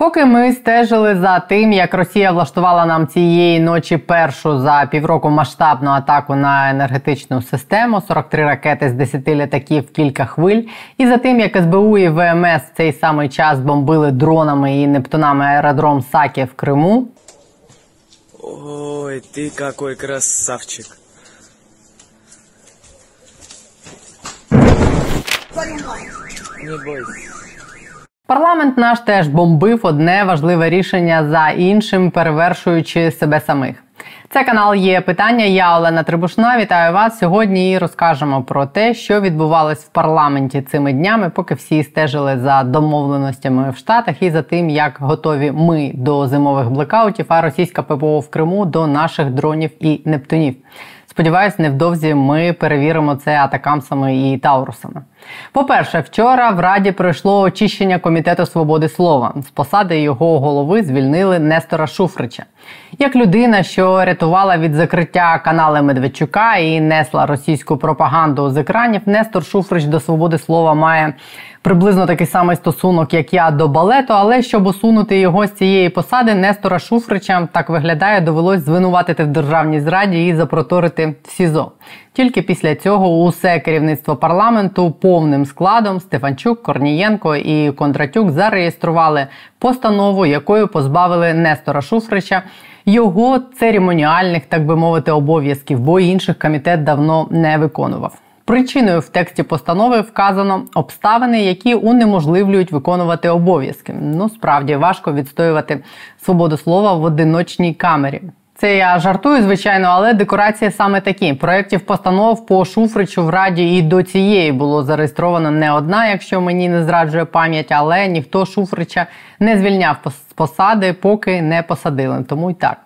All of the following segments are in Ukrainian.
Поки ми стежили за тим, як Росія влаштувала нам цієї ночі першу за півроку масштабну атаку на енергетичну систему, 43 ракети з 10 літаків, кілька хвиль, і за тим, як СБУ і ВМС в цей самий час бомбили дронами і нептунами аеродром Сакі в Криму. Ой, ты какой красавчик. Не бойся. Парламент наш теж бомбив одне важливе рішення за іншим, перевершуючи себе самих. Це канал є питання. Я Олена Трибушна. Вітаю вас сьогодні. і Розкажемо про те, що відбувалось в парламенті цими днями, поки всі стежили за домовленостями в Штатах і за тим, як готові ми до зимових блекаутів, а російська ППО в Криму до наших дронів і нептунів. Сподіваюсь, невдовзі ми перевіримо це атакамсами і таурусами. По-перше, вчора в Раді пройшло очищення комітету свободи слова. З посади його голови звільнили Нестора Шуфрича. Як людина, що рятувала від закриття канали Медведчука і несла російську пропаганду з екранів, Нестор Шуфрич до свободи слова має приблизно такий самий стосунок, як я до балету. Але щоб усунути його з цієї посади, Нестора Шуфрича так виглядає, довелось звинуватити в державній зраді і запроторити в СІЗО. Тільки після цього усе керівництво парламенту повним складом Стефанчук, Корнієнко і Кондратюк зареєстрували постанову, якою позбавили Нестора Шуфрича його церемоніальних, так би мовити, обов'язків, бо інших комітет давно не виконував. Причиною в тексті постанови вказано обставини, які унеможливлюють виконувати обов'язки. Ну справді важко відстоювати свободу слова в одиночній камері. Це я жартую, звичайно, але декорації саме такі. Проєктів постанов по Шуфричу в раді і до цієї було зареєстровано не одна, якщо мені не зраджує пам'ять, але ніхто Шуфрича не звільняв з посади, поки не посадили. Тому й так.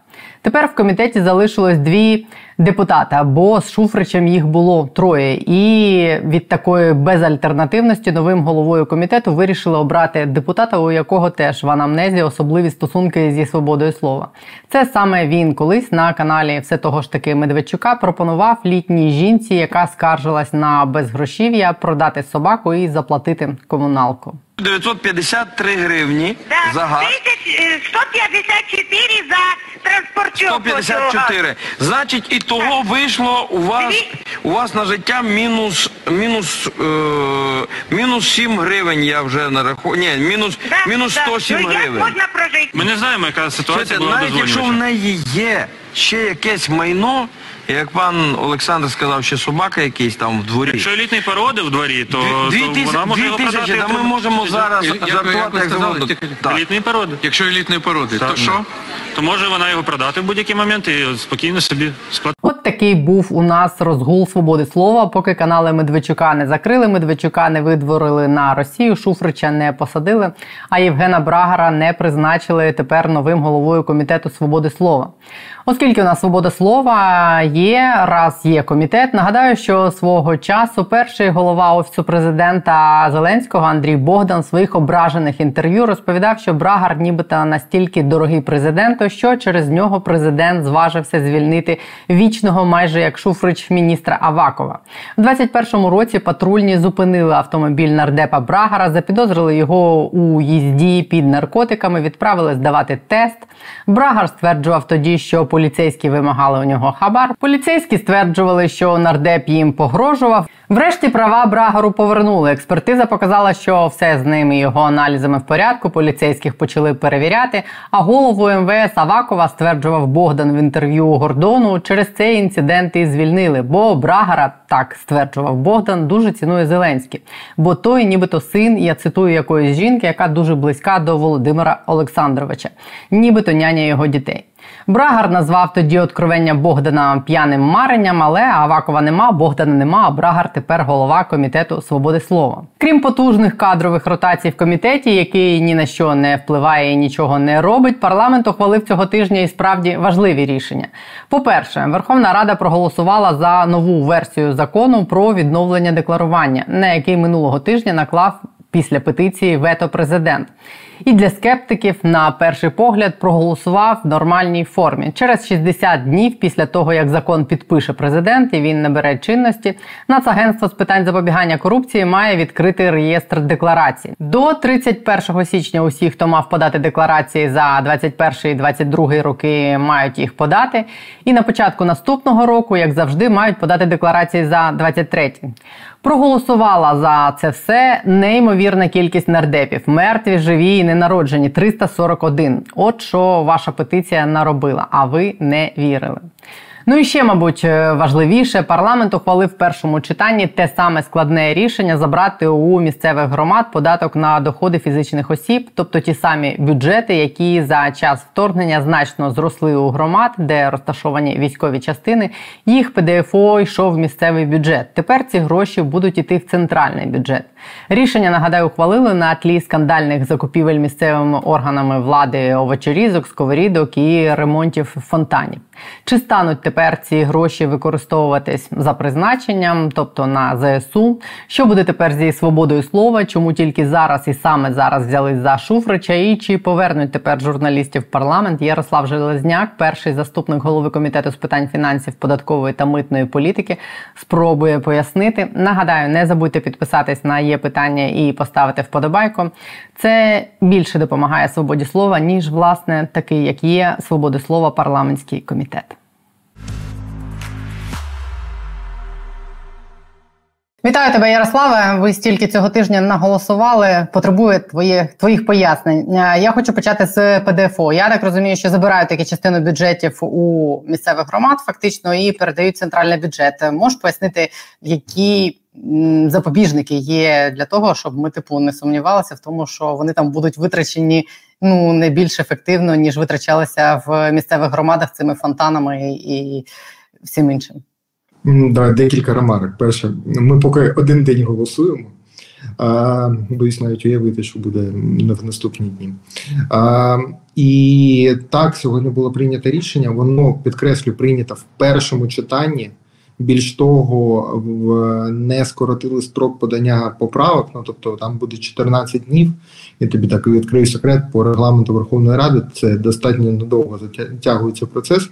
Тепер в комітеті залишилось дві депутати, бо з Шуфричем їх було троє. І від такої безальтернативності новим головою комітету вирішили обрати депутата, у якого теж в анамнезі особливі стосунки зі свободою слова. Це саме він колись на каналі все того ж таки Медведчука пропонував літній жінці, яка скаржилась на безгрошів'я, продати собаку і заплатити комуналку. 953 гривні Да, за газ. 1154 за транспортировку. 154. Значить, і того вийшло у вас у вас на життя мінус мінус е, мінус 7 гривень. Я вже нарахую. Ні, мінус мінус 107 ну, гривень. можна прожити? Ми не знаємо, яка ситуація Слухайте, була навіть якщо в неї є ще якесь майно, як пан Олександр сказав, ще собака якийсь там в дворі. Якщо елітний породи в дворі, то, Дві то тисячі, вона може дві його тисячі, та ми можемо зараз Як ви- як жартувати як сказали, завгодно. тільки- Так. Елітної породи. Якщо елітної породи, то що? То може вона його продати в будь-який момент і спокійно собі сплатити. От такий був у нас розгул свободи слова. Поки канали Медведчука не закрили, Медведчука не видворили на Росію, Шуфрича не посадили, а Євгена Брагара не призначили тепер новим головою комітету свободи слова. Оскільки у нас свобода слова є, раз є комітет. Нагадаю, що свого часу перший голова офісу президента Зеленського Андрій Богдан в своїх ображених інтерв'ю розповідав, що Брагар, нібито настільки дорогий президенту, що через нього президент зважився звільнити вічного, майже як Шуфрич міністра Авакова. У 21-му році патрульні зупинили автомобіль нардепа Брагара, запідозрили його у їзді під наркотиками, відправили здавати тест. Брагар стверджував тоді, що поліцейські вимагали у нього хабар. Поліцейські стверджували, що нардеп їм погрожував. Врешті права Брагару повернули. Експертиза показала, що все з ними його аналізами в порядку. Поліцейських почали перевіряти. А голову МВС Авакова стверджував Богдан в інтерв'ю Гордону. Через цей інцидент і звільнили. Бо Брагара так стверджував Богдан, дуже цінує Зеленський. Бо той, нібито син, я цитую якоїсь жінки, яка дуже близька до Володимира Олександровича, нібито няня його дітей. Брагар назвав тоді откровення Богдана п'яним маренням, але Авакова нема, Богдана нема. А Брагар тепер голова комітету свободи слова. Крім потужних кадрових ротацій в комітеті, який ні на що не впливає і нічого не робить. Парламент ухвалив цього тижня і справді важливі рішення. По-перше, Верховна Рада проголосувала за нову версію закону про відновлення декларування, на який минулого тижня наклав після петиції вето президент. і для скептиків на перший погляд проголосував в нормальній формі. Через 60 днів після того, як закон підпише президент і він набере чинності, Нацагентство з питань запобігання корупції має відкрити реєстр декларацій. До 31 січня усі, хто мав подати декларації за 21 і 22 роки, мають їх подати. І на початку наступного року, як завжди, мають подати декларації за 23. Проголосувала за це все неймовірна кількість нардепів. Мертві, живі і ненароджені 341. От що ваша петиція наробила, а ви не вірили. Ну і ще, мабуть, е, важливіше, парламент ухвалив в першому читанні те саме складне рішення забрати у місцевих громад податок на доходи фізичних осіб, тобто ті самі бюджети, які за час вторгнення значно зросли у громад, де розташовані військові частини. Їх ПДФО йшов в місцевий бюджет. Тепер ці гроші будуть іти в центральний бюджет. Рішення нагадаю ухвалили на тлі скандальних закупівель місцевими органами влади овочерізок, сковорідок і ремонтів фонтанів. Чи стануть тепер ці гроші використовуватись за призначенням, тобто на ЗСУ? Що буде тепер зі свободою слова? Чому тільки зараз і саме зараз взялись за Шуфрича? І чи повернуть тепер журналістів в парламент? Ярослав Железняк, перший заступник голови комітету з питань фінансів, податкової та митної політики, спробує пояснити. Нагадаю, не забудьте підписатись на є питання і поставити вподобайку. Це більше допомагає свободі слова, ніж власне такий, як є свободи слова парламентський комітет. Вітаю тебе, Ярославе. Ви стільки цього тижня наголосували. Потребує твоїх твоїх пояснень. Е, я хочу почати з ПДФО. Я так розумію, що забирають такі частину бюджетів у місцевих громад, фактично, і передають центральний бюджет. Можеш пояснити, які запобіжники є для того, щоб ми типу не сумнівалися в тому, що вони там будуть витрачені ну не більш ефективно ніж витрачалися в місцевих громадах цими фонтанами і всім іншим. Да, декілька ремарок. Перше, ми поки один день голосуємо. А, Боюсь навіть уявити, що буде в наступні дні. А, І так, сьогодні було прийнято рішення. Воно підкреслю прийнято в першому читанні. Більш того, в не скоротили строк подання поправок. Ну тобто там буде 14 днів. Я тобі так відкрию секрет по регламенту Верховної Ради. Це достатньо надовго затягується процес.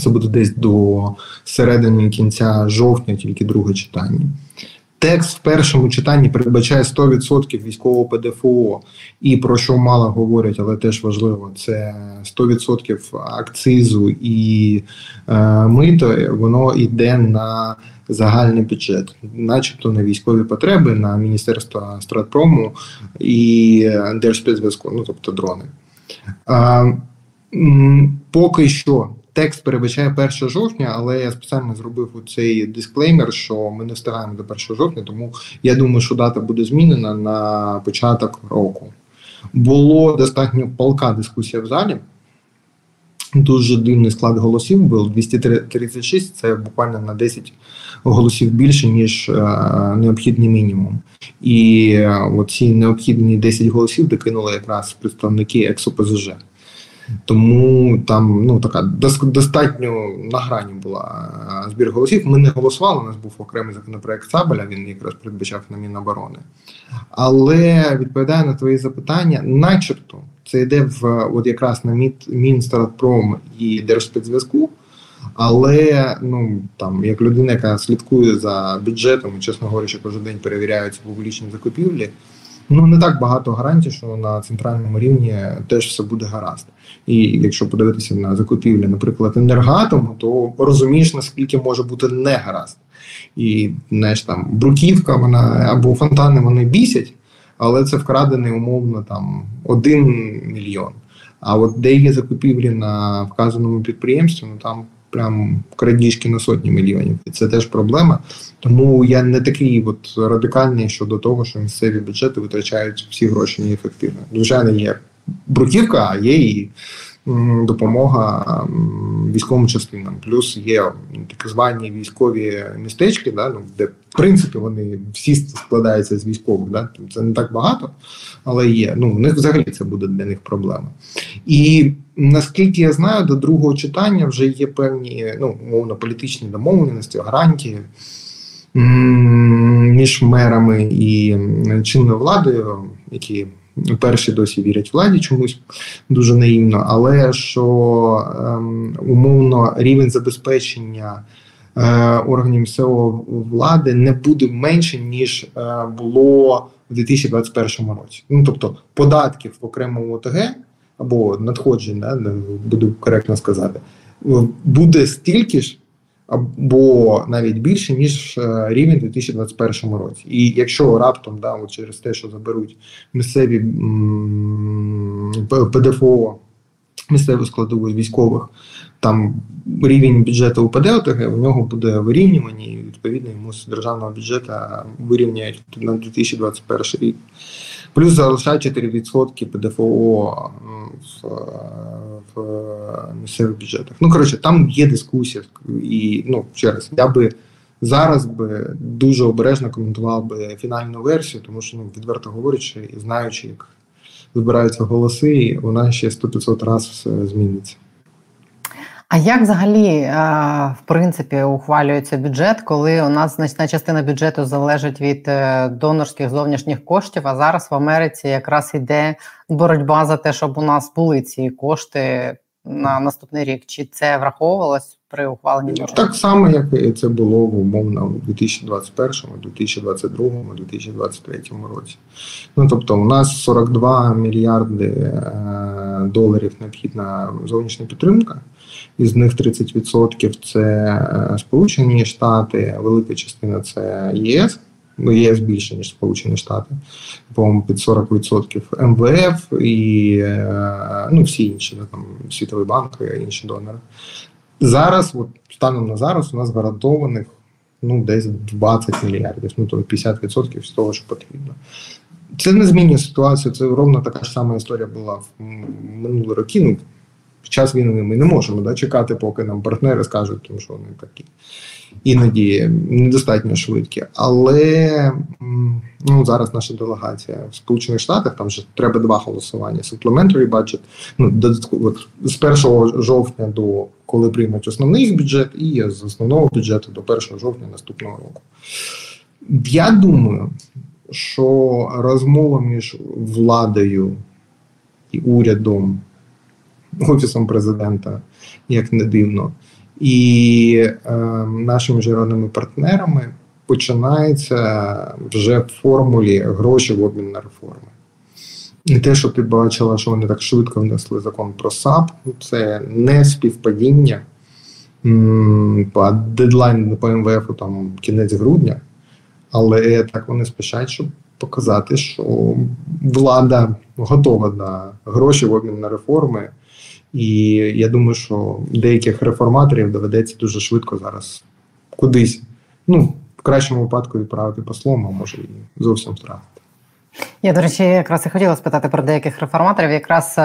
Це буде десь до середини кінця жовтня, тільки друге читання. Текст в першому читанні передбачає 100% військового ПДФО, і про що мало говорять, але теж важливо, це 100% акцизу і е, мито, воно йде на загальний бюджет, начебто на військові потреби, на Міністерство стратпрому і Держспецзв'язку, ну тобто дрони. Е, поки що Текст передбачає 1 жовтня, але я спеціально зробив цей дисклеймер, що ми не встигаємо до 1 жовтня, тому я думаю, що дата буде змінена на початок року. Було достатньо палка дискусія в залі. Дуже дивний склад голосів був 236, це буквально на 10 голосів більше, ніж е, необхідний мінімум. І е, оці необхідні 10 голосів докинули якраз представники ЕКСОПЗЖ. Тому там ну така достатньо на грані була збір голосів. Ми не голосували. У нас був окремий законопроект Сабеля. Він якраз передбачав на Міноборони. Але відповідає на твої запитання, начебто, це йде в от якраз на Мінстратпром і Держспецзв'язку. Але ну там як людина, яка слідкує за бюджетом, чесно говорячи, кожен день перевіряються публічні закупівлі. Ну не так багато гарантій, що на центральному рівні теж все буде гаразд. І якщо подивитися на закупівлі, наприклад, енергатому, то розумієш наскільки може бути не гаразд. І знаєш, там бруківка, вона або фонтани вони бісять, але це вкрадений умовно там один мільйон. А от де є закупівлі на вказаному підприємстві, ну там прям крадіжки на сотні мільйонів. І це теж проблема. Тому я не такий от радикальний щодо того, що місцеві бюджети витрачають всі гроші неефективно. Звичайно, є бруківка, а є і допомога військовим частинам. Плюс є так звані військові містечки, да, ну, де в принципі вони всі складаються з військових. Да? Це не так багато, але є. Ну, в них взагалі це буде для них проблема. І наскільки я знаю, до другого читання вже є певні ну, умовно політичні домовленості, гарантії. Між мерами і чинною владою, які перші досі вірять владі чомусь дуже наївно, але що ем, умовно рівень забезпечення е, органів місцевої влади не буде менше, ніж е, було в 2021 році. Ну тобто податків в окремому ОТГ або надходжень, да, буду коректно сказати, буде стільки ж або навіть більше ніж е, рівень у 2021 році. І якщо раптом да, через те, що заберуть місцеві ПДФО, місцеву складову військових, там рівень бюджету УПД ОТГ, у нього буде вирівнювання, і відповідно йому з державного бюджету вирівняють на 2021 рік. Плюс залишають 4% ПДФО в, в місцевих бюджетах. Ну, коротше, там є дискусія. І ну, ще раз, я би зараз би дуже обережно коментував би фінальну версію, тому що, ну, відверто говорячи, і знаючи, як збираються голоси, і вона ще 100-500 разів зміниться. А як взагалі е, в принципі ухвалюється бюджет, коли у нас значна частина бюджету залежить від е, донорських зовнішніх коштів? А зараз в Америці якраз йде боротьба за те, щоб у нас були ці кошти на наступний рік? Чи це враховувалось при ухваленні бюджету? Так само, як це було в умовно у 2021, 2022, 2023 році. Ну тобто, у нас 42 мільярди е, доларів необхідна зовнішня підтримка. Із них 30% це е, Сполучені Штати, велика частина це ЄС. Ну, ЄС більше, ніж Сполучені Штати, по-моєму, під 40% МВФ і е, ну, всі інші, там, Світовий банк і інші донори. Зараз, от, станом на зараз, у нас гарантованих ну, десь 20 мільярдів, ну тобто 50% з того, що потрібно. Це не змінює ситуацію. Це ровно така ж сама історія була в минулі роки. Ну, під час війни ми не можемо да, чекати, поки нам партнери скажуть, тому що вони такі іноді недостатньо швидкі. Але ну, зараз наша делегація в Сполучених Штатах там вже треба два голосування. Supplementary budget, ну, от, з 1 жовтня до коли приймуть основний бюджет, і з основного бюджету до 1 жовтня наступного року. Я думаю, що розмова між владою і урядом офісом президента, як не дивно, і е, нашими міжнародними партнерами починається вже в формулі гроші в обмін на реформи. І те, що ти бачила, що вони так швидко внесли закон про САП, це не співпадіння по дедлайн по МВФ там кінець грудня, але так вони спішать, щоб показати, що влада готова на гроші в обмін на реформи. І я думаю, що деяких реформаторів доведеться дуже швидко зараз кудись. Ну, в кращому випадку відправити послом, а може і зовсім втратити. Я, до речі, якраз і хотіла спитати про деяких реформаторів. Якраз е,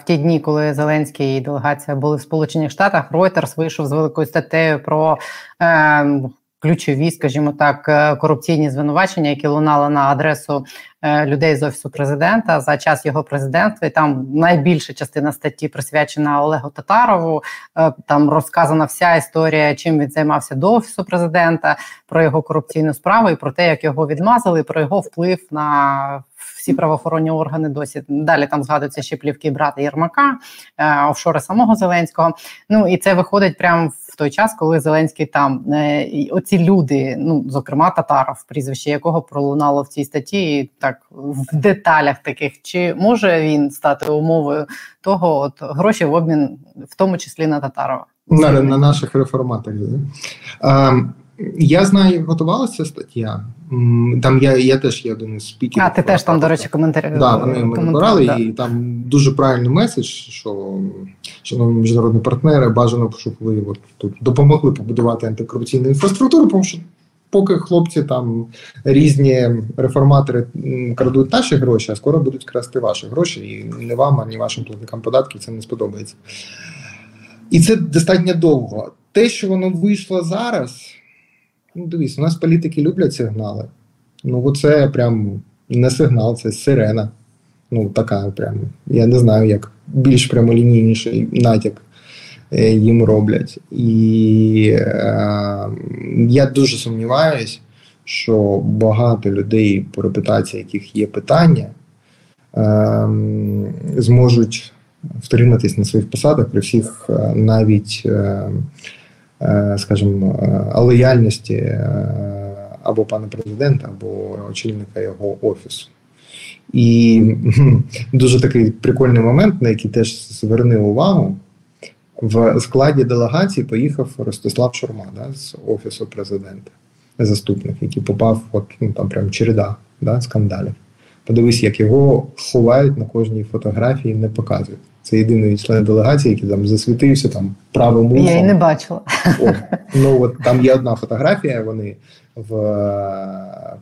в ті дні, коли Зеленський і делегація були в Сполучених Штатах, Reuters вийшов з великою статтею про е, ключові, скажімо так, е, корупційні звинувачення, які лунали на адресу е, людей з офісу президента за час його президентства. І Там найбільша частина статті присвячена Олегу Татарову. Е, там розказана вся історія, чим він займався до офісу президента, про його корупційну справу і про те, як його відмазали, про його вплив на всі правоохоронні органи досі далі там згадуються ще плівки брата Єрмака, офшори самого Зеленського. Ну і це виходить прямо в той час, коли Зеленський там е, оці люди, ну зокрема Татаров, прізвище якого пролунало в цій статті, і так в деталях таких, чи може він стати умовою того, от гроші в обмін, в тому числі на Татарова? На, на наших реформаторів. Ем, я знаю, готувалася стаття. Там я я теж є один із спікерів. А ти теж там, до речі, коментарі. Да, вони мене брали, да. і там дуже правильний меседж, що шановні міжнародні партнери бажано, щоб ви от, тут допомогли побудувати антикорупційну інфраструктуру, тому що поки хлопці там різні реформатори крадуть наші гроші, а скоро будуть красти ваші гроші, і не вам, ані вашим платникам податків це не сподобається. І це достатньо довго. Те, що воно вийшло зараз. Ну, дивись, у нас політики люблять сигнали. Ну, оце прям не сигнал, це сирена. Ну, така прям. Я не знаю, як більш прямолінійніший натяк е, їм роблять. І е, я дуже сумніваюсь, що багато людей, по репутації яких є питання, ем, зможуть втриматись на своїх посадах при всіх е, навіть, е, е, скажімо, е, лояльності е, або пана президента, або очільника його офісу. І дуже такий прикольний момент, на який теж зверни увагу. В складі делегації поїхав Ростислав Шурма да, з офісу президента, заступник, який попав, от ну там прям череда да, скандалів. Подивись, як його ховають на кожній фотографії, не показують. Це єдиний член делегації, який там засвітився там правим ухом. Я і не бачила. О, ну от там є одна фотографія, вони в,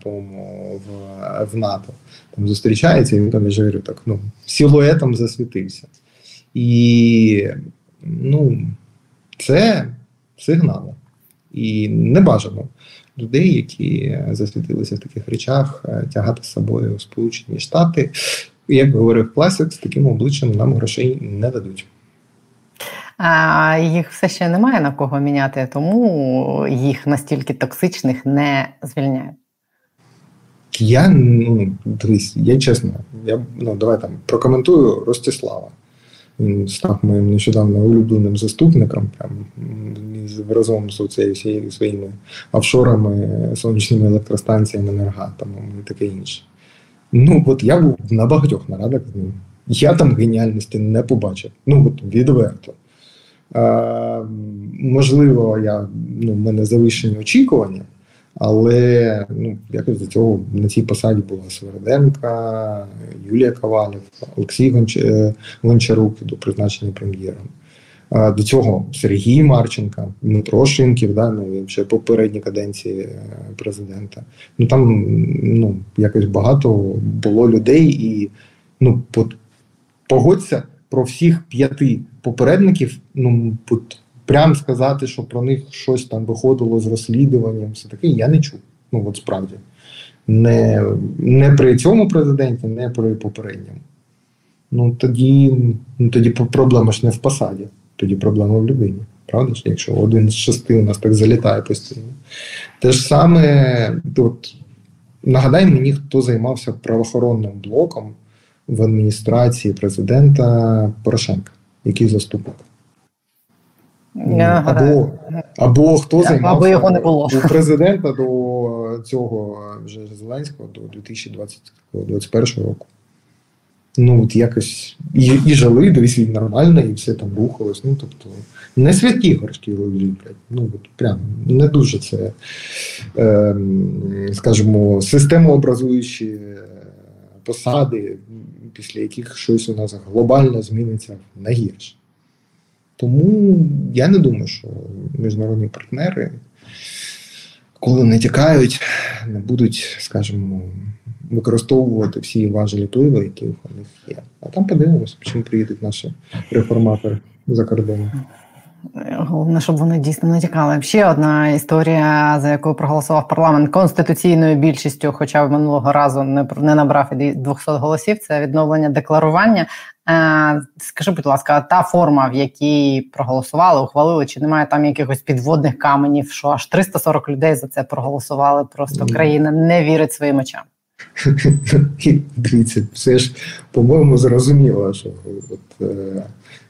по-моєму, в, в НАТО там зустрічаються, і він там я ж говорю, так, ну, силуетом засвітився. І ну, це сигнал. І не бажано людей, які засвітилися в таких речах, е, тягати з собою в Сполучені Штати. Як говорив класик, з таким обличчям нам грошей не дадуть. А їх все ще немає на кого міняти, тому їх настільки токсичних не звільняють. Я ну дивись, я чесно, я ну давай там прокоментую Ростислава. Він став моїм нещодавно улюбленим заступником, прям разом з всією своїми офшорами, сонячними електростанціями, енергатомом і таке інше. Ну, от я був на багатьох нарадах з ним. Я там геніальності не побачив. Ну, от відверто. Е, можливо, я, ну, в мене завищені очікування, але ну, якось до цього на цій посаді була Сверденка, Юлія Ковалів, Олексій е, Гончарук до призначення прем'єром. До цього Сергій Марченка, Дмитро Шимків, да, ну, ще попередні каденції е, президента. Ну там ну, якось багато було людей, і ну, погодься про всіх п'яти попередників, ну прям сказати, що про них щось там виходило з розслідуванням, все таке, я не чув. Ну от справді. Не, не при цьому президенті, не при попередньому. Ну тоді, ну тоді проблема ж не в посаді, тоді проблема в людині. Правда якщо один з шести у нас так залітає постійно. Те ж саме, от, нагадай мені, хто займався правоохоронним блоком в адміністрації президента Порошенка, який заступник. Або, або хто Або займався його не було. у президента до цього вже Зеленського до 2021 року. Ну, от якось і, і жили, дивись, він нормально, і все там рухалось. Ну, тобто, не святі горшки лежать. Ну, от прям не дуже це, е, скажімо, системообразуючі е, посади, після яких щось у нас глобально зміниться на гірше. Тому я не думаю, що міжнародні партнери, коли не тікають, не будуть, скажімо, використовувати всі важелі впливу, які у них є. А там подивимося, чим приїдуть наші реформатори за кордоном. Головне, щоб вони дійсно не тікали. Ще одна історія, за яку проголосував парламент конституційною більшістю, хоча в минулого разу не не набрав і 200 голосів. Це відновлення декларування. Е, скажи, будь ласка, та форма, в якій проголосували, ухвалили, чи немає там якихось підводних каменів, що аж 340 людей за це проголосували? Просто країна не вірить своїм очам. І Дивіться, все ж, по-моєму, зрозуміло, що от, е,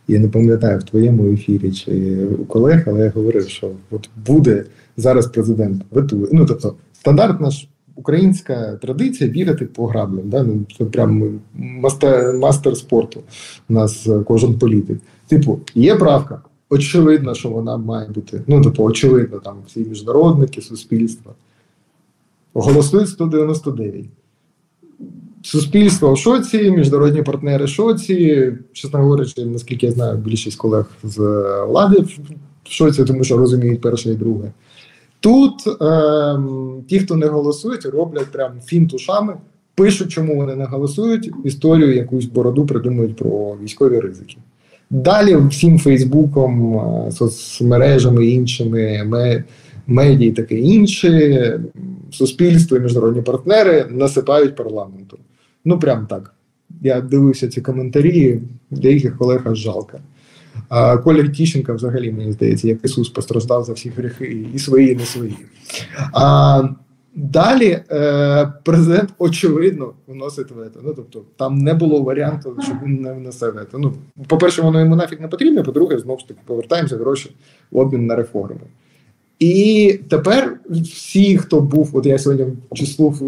я не пам'ятаю в твоєму ефірі чи у колег, але я говорив, що от буде зараз президент ветує. Ну, тобто, стандартна ж українська традиція вірити по граблям. Да? Ну, це прям мастер, мастер спорту у нас е, кожен політик. Типу, є правка. Очевидно, що вона має бути. Ну, типу, очевидно, там всі міжнародники, суспільства. Голосують 199. Суспільство в шоці, міжнародні партнери в шоці. Чесно говорячи, наскільки я знаю, більшість колег з влади в шоці, тому що розуміють перше і друге. Тут е, ті, хто не голосують, роблять прям фінт ушами, пишуть, чому вони не голосують, історію якусь бороду придумують про військові ризики. Далі всім Фейсбуком, соцмережами, іншими медіа таке інше, суспільство і міжнародні партнери насипають парламенту. Ну, прям так. Я дивився ці коментарі, деяких колег аж жалко. А Коля Тіщенка взагалі, мені здається, як Ісус постраждав за всі гріхи, і свої, і не свої. А Далі е, президент очевидно вносить вето. Ну тобто там не було варіанту, щоб він не внесе вето. Ну, по-перше, воно йому нафіг не потрібно, по-друге, знову ж таки повертаємося гроші в обмін на реформи. І тепер всі, хто був, от я сьогодні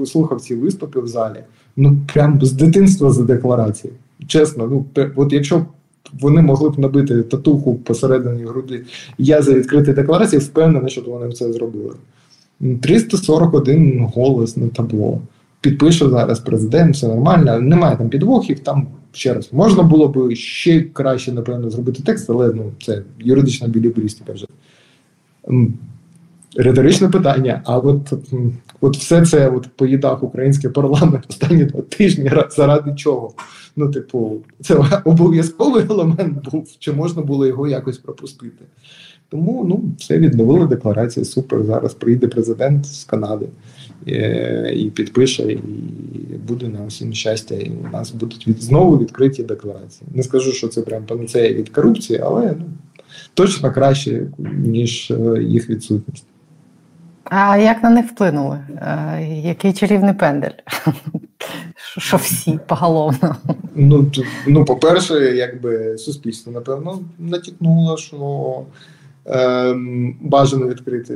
слухав ці виступи в залі, ну прям з дитинства за декларації. Чесно, ну от якщо вони могли б набити татуху посередині груди, я за відкриті декларації, впевнений, що вони це зробили. 341 голос на табло. Підпише зараз президент, все нормально, немає там підвохів. Там ще раз можна було б ще краще, напевно, зробити текст, але ну це юридична білібристика вже. Риторичне питання. А от от все це от поїдав український парламент останні два тижні заради чого? Ну, типу, це обов'язковий елемент був, чи можна було його якось пропустити? Тому ну, все відновили декларацію. Супер. Зараз прийде президент з Канади і, е, і підпише, і буде на усім щастя. І у нас будуть від, знову відкриті декларації. Не скажу, що це прям панацея від корупції, але ну, точно краще, ніж е, їх відсутність. А як на них вплинули? Е, який чарівний пендель? Що всі поголовно? Ну, ну, по-перше, якби суспільство, напевно, натякнуло, що е, бажано відкрити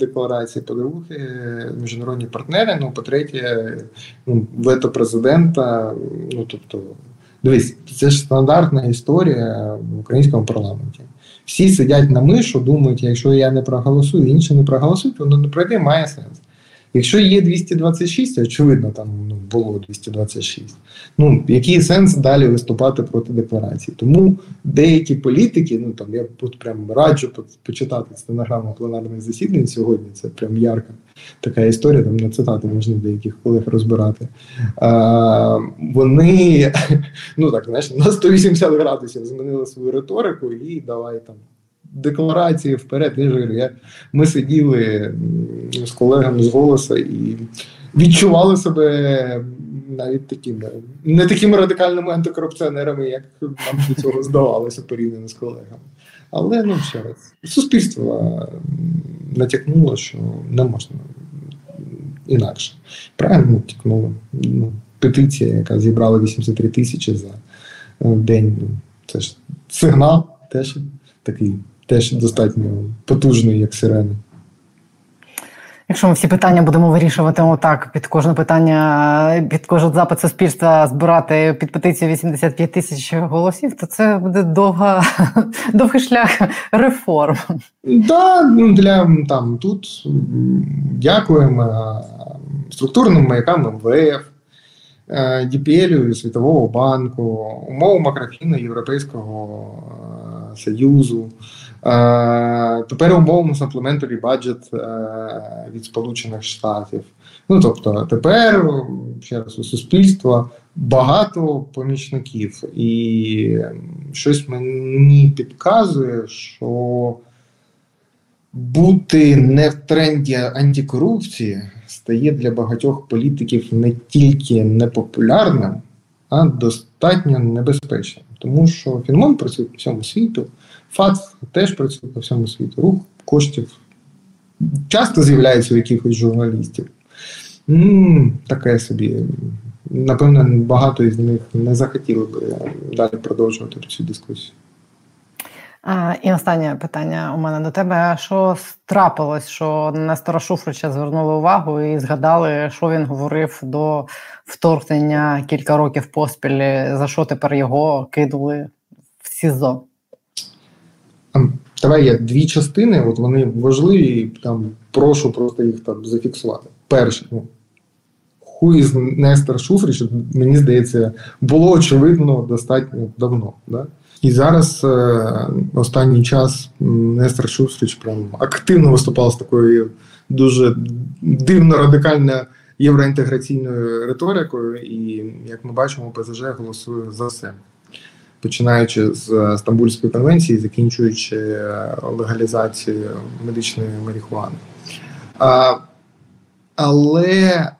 декларації. По-друге, міжнародні партнери. Ну, по-третє, ну, вето президента. Ну, тобто, дивись, це ж стандартна історія в українському парламенті. Всі сидять на мишу, думають, якщо я не проголосую, інші не проголосують, воно не пройде, має сенс. Якщо є 226, очевидно, там ну, було 226. Ну який сенс далі виступати проти декларації? Тому деякі політики, ну там я тут прям раджу почитати стенограму пленарних засідань сьогодні. Це прям ярка така історія. Там на цитати можна деяких колег розбирати. А, Вони ну так знаєш, на 180 градусів змінили свою риторику і давай там декларації вперед. Я, Ми сиділи з колегами з голоса і відчували себе навіть такими не такими радикальними антикорупціонерами, як нам до цього здавалося порівняно з колегами. Але ну ще раз, суспільство натякнуло, що не можна інакше. Правильно тікнуло. Ну, Петиція, яка зібрала 83 тисячі за день. Ну, це ж сигнал теж такий теж достатньо потужний, як сирена. Якщо ми всі питання будемо вирішувати отак, під кожне питання, під кожен запит суспільства збирати під петицію 85 тисяч голосів, то це буде довга, довгий шлях реформ. Да, ну для там тут дякуємо структурним маякам МВФ, е, ДПЛ, Світового банку, умов макрофіну Європейського е, Союзу. Тепер умовно самплементарі баджет від Сполучених Штатів. Ну тобто, тепер ще раз у суспільства багато помічників, і щось мені підказує, що бути не в тренді антикорупції стає для багатьох політиків не тільки непопулярним, а достатньо небезпечним. Тому що Фінмон працює по всьому світу. ФАЦ теж працює по всьому світу. Рух коштів часто з'являється у якихось журналістів. м таке собі. Напевно, багато із них не захотіли би далі продовжувати цю дискусію. А, І останнє питання у мене до тебе. Що трапилось, що Нестора Шуфрича звернули увагу і згадали, що він говорив до вторгнення кілька років поспіль, за що тепер його кинули в СІЗО? Давай є дві частини, от вони важливі, і там прошу просто їх там зафіксувати. Перше, ну, хуй з Нестор Шуфрич, мені здається, було очевидно достатньо давно. Да? І зараз е, останній час Нестор Шуфрич прям активно виступав з такою дуже дивно радикальною євроінтеграційною риторикою, і як ми бачимо, ПЗЖ голосує за все починаючи з е, Стамбульської конвенції, закінчуючи е, легалізацією медичної марихуани. А, Але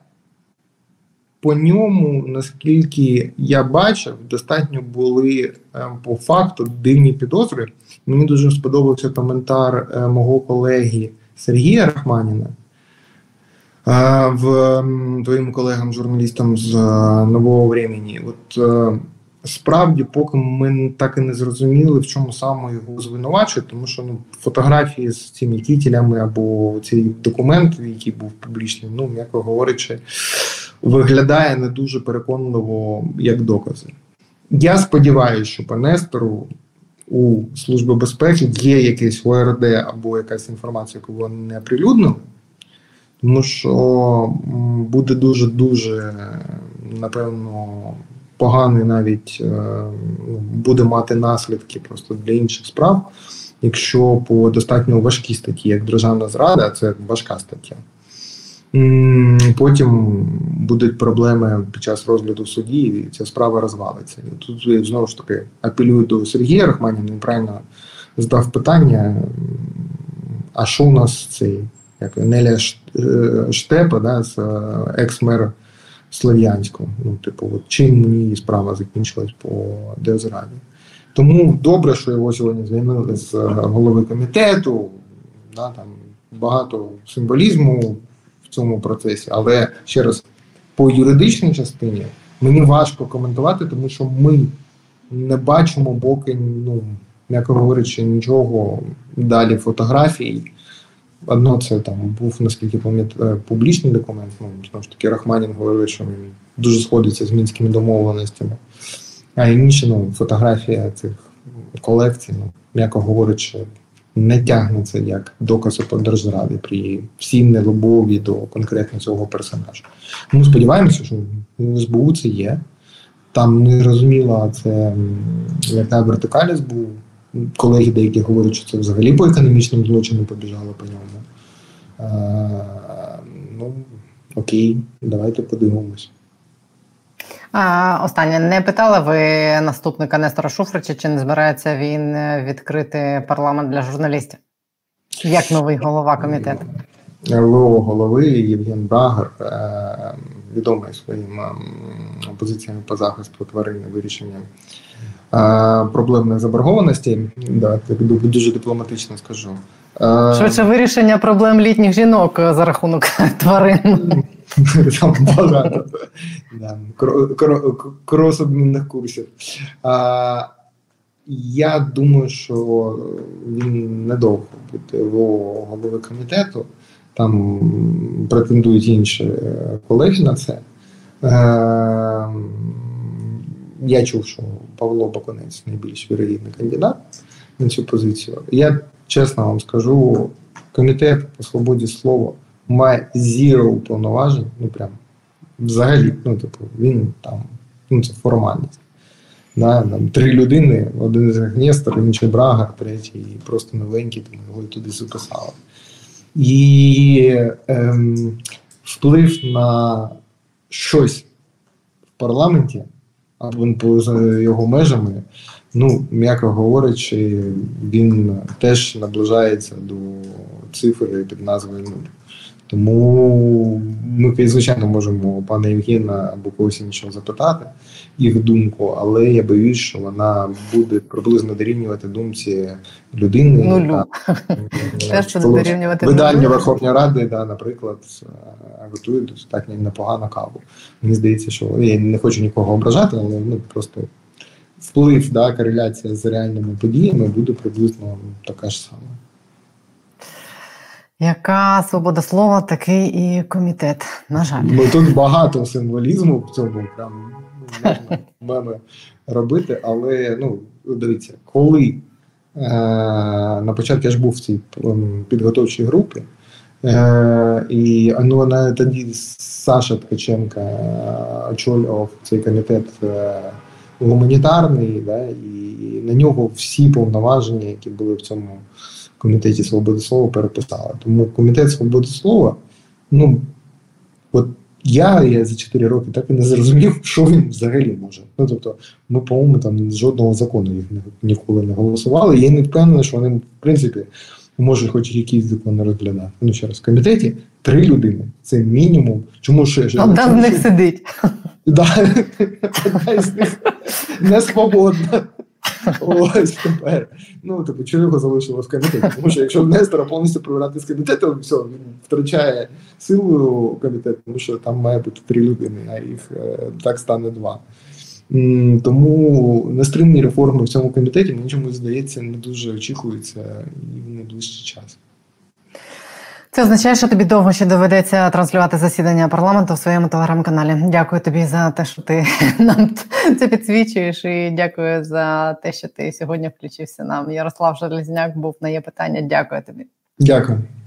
по ньому, наскільки я бачив, достатньо були е, по факту дивні підозри. Мені дуже сподобався коментар мого колеги Сергія Рахманіна. в твоїм колегам, журналістам з нового времени. От справді, поки ми так і не зрозуміли, в чому саме його звинувачують, тому що ну, фотографії з цими тітелями або цей документ, який був публічний, ну м'яко говорячи, виглядає не дуже переконливо як докази. Я сподіваюся, що по Нестору у Служби безпеки є якийсь ОРД або якась інформація, яку вони не оприлюднили, тому що буде дуже дуже напевно поганий навіть е, буде мати наслідки просто для інших справ, якщо по достатньо важкій статті, як державна зрада, це важка стаття. Потім будуть проблеми під час розгляду в суді, і ця справа розвалиться. І Тут знову ж таки апелюю до Сергія Рахманіна, він правильно задав питання: а що у нас цей як Неля е, Штепа, да, е, екс-мера Слов'янську. Ну, типу, от чим мені справа закінчилась по Деозраді. Тому добре, що його сьогодні звільнили з голови комітету, да, там багато символізму в цьому процесі, але ще раз, по юридичній частині мені важко коментувати, тому що ми не бачимо поки, ну, м'яко говорячи, нічого далі фотографій. Одно це там був, наскільки пам'ятаю, публічний документ. Ну, знову ж таки, Рахманін говорив, що він дуже сходиться з мінськими домовленостями. А інше, ну, фотографія цих колекцій, ну, м'яко говорячи, не тягнеться як доказ держзради при всій нелюбові до конкретно цього персонажа. Ми сподіваємося, що в СБУ це є. Там не зрозуміло, це яка вертикалість був колеги деякі говорять, що це взагалі по економічним злочинам побіжало по ньому. А, Ну, окей, давайте подивимось. Останнє не питали ви наступника Нестора Шуфрича, чи не збирається він відкрити парламент для журналістів? Як новий голова комітету? ЛО голови Євген Брагер, е, відомий своїми позиціями по захисту тварин вирішення проблемних заборгованостей. Да, так дуже дипломатично скажу. Швидше вирішення проблем літніх жінок за рахунок тварин. Там багато да, курсів. Я думаю, що він недовго буде в голови комітету. Там претендують інші колеги на це. Я чув, що Павло Баконець найбільш вірогідний кандидат на цю позицію. Я чесно вам скажу, комітет по свободі слова має зіро повноважень, ну прям взагалі, ну типу, він там, ну це формальність. Да, там Три людини, один з них Нестор, інший Брага, третій просто новенький, тому його туди записали. І ем, вплив на щось в парламенті або поза його межами, ну, м'яко говорячи, він теж наближається до цифри під назвою нуль. Тому ми, звичайно, можемо пана Євгена або когось іншого запитати їх думку, але я боюсь, що вона буде приблизно дорівнювати думці людини. Нулю. Видання Верховної Ради, да, наприклад, готують достатньо непогану каву. Мені здається, що я не хочу нікого ображати, але ну просто вплив, да, кореляція з реальними подіями буде приблизно така ж сама. Яка свобода слова, такий і комітет. На жаль. Ну тут багато символізму в цьому прям можна меми робити, але ну дивіться, коли е, на початку я ж був в цій підготовчій групі, е, і ну, вона тоді Саша Ткаченка очолював цей комітет е, гуманітарний, да, і на нього всі повноваження, які були в цьому комітеті свободи слова переписали. Тому комітет свободи слова, ну от я, я за 4 роки так і не зрозумів, що він взагалі може. Ну тобто, ми, по-моєму, там жодного закону їх ніколи не голосували. Я не впевнений, що вони, в принципі, можуть хоч якийсь закон розглядати. Ну, ще раз, в комітеті три людини. Це мінімум. Чому ще? Одна з них сидить. Одна з них не свободна. Ось тепер. Ну, типу, його залишили в комітеті? Тому що якщо Нестора повністю прибирати з комітету, все, він втрачає силу комітету, тому що там має бути три людини, а їх е, так стане два. Тому нестримні реформи в цьому комітеті мені чомусь здається не дуже очікуються і в найближчий час. Це означає, що тобі довго ще доведеться транслювати засідання парламенту в своєму телеграм-каналі. Дякую тобі за те, що ти нам це підсвічуєш, і дякую за те, що ти сьогодні включився нам. Ярослав Железняк був на є питання. Дякую тобі. Дякую.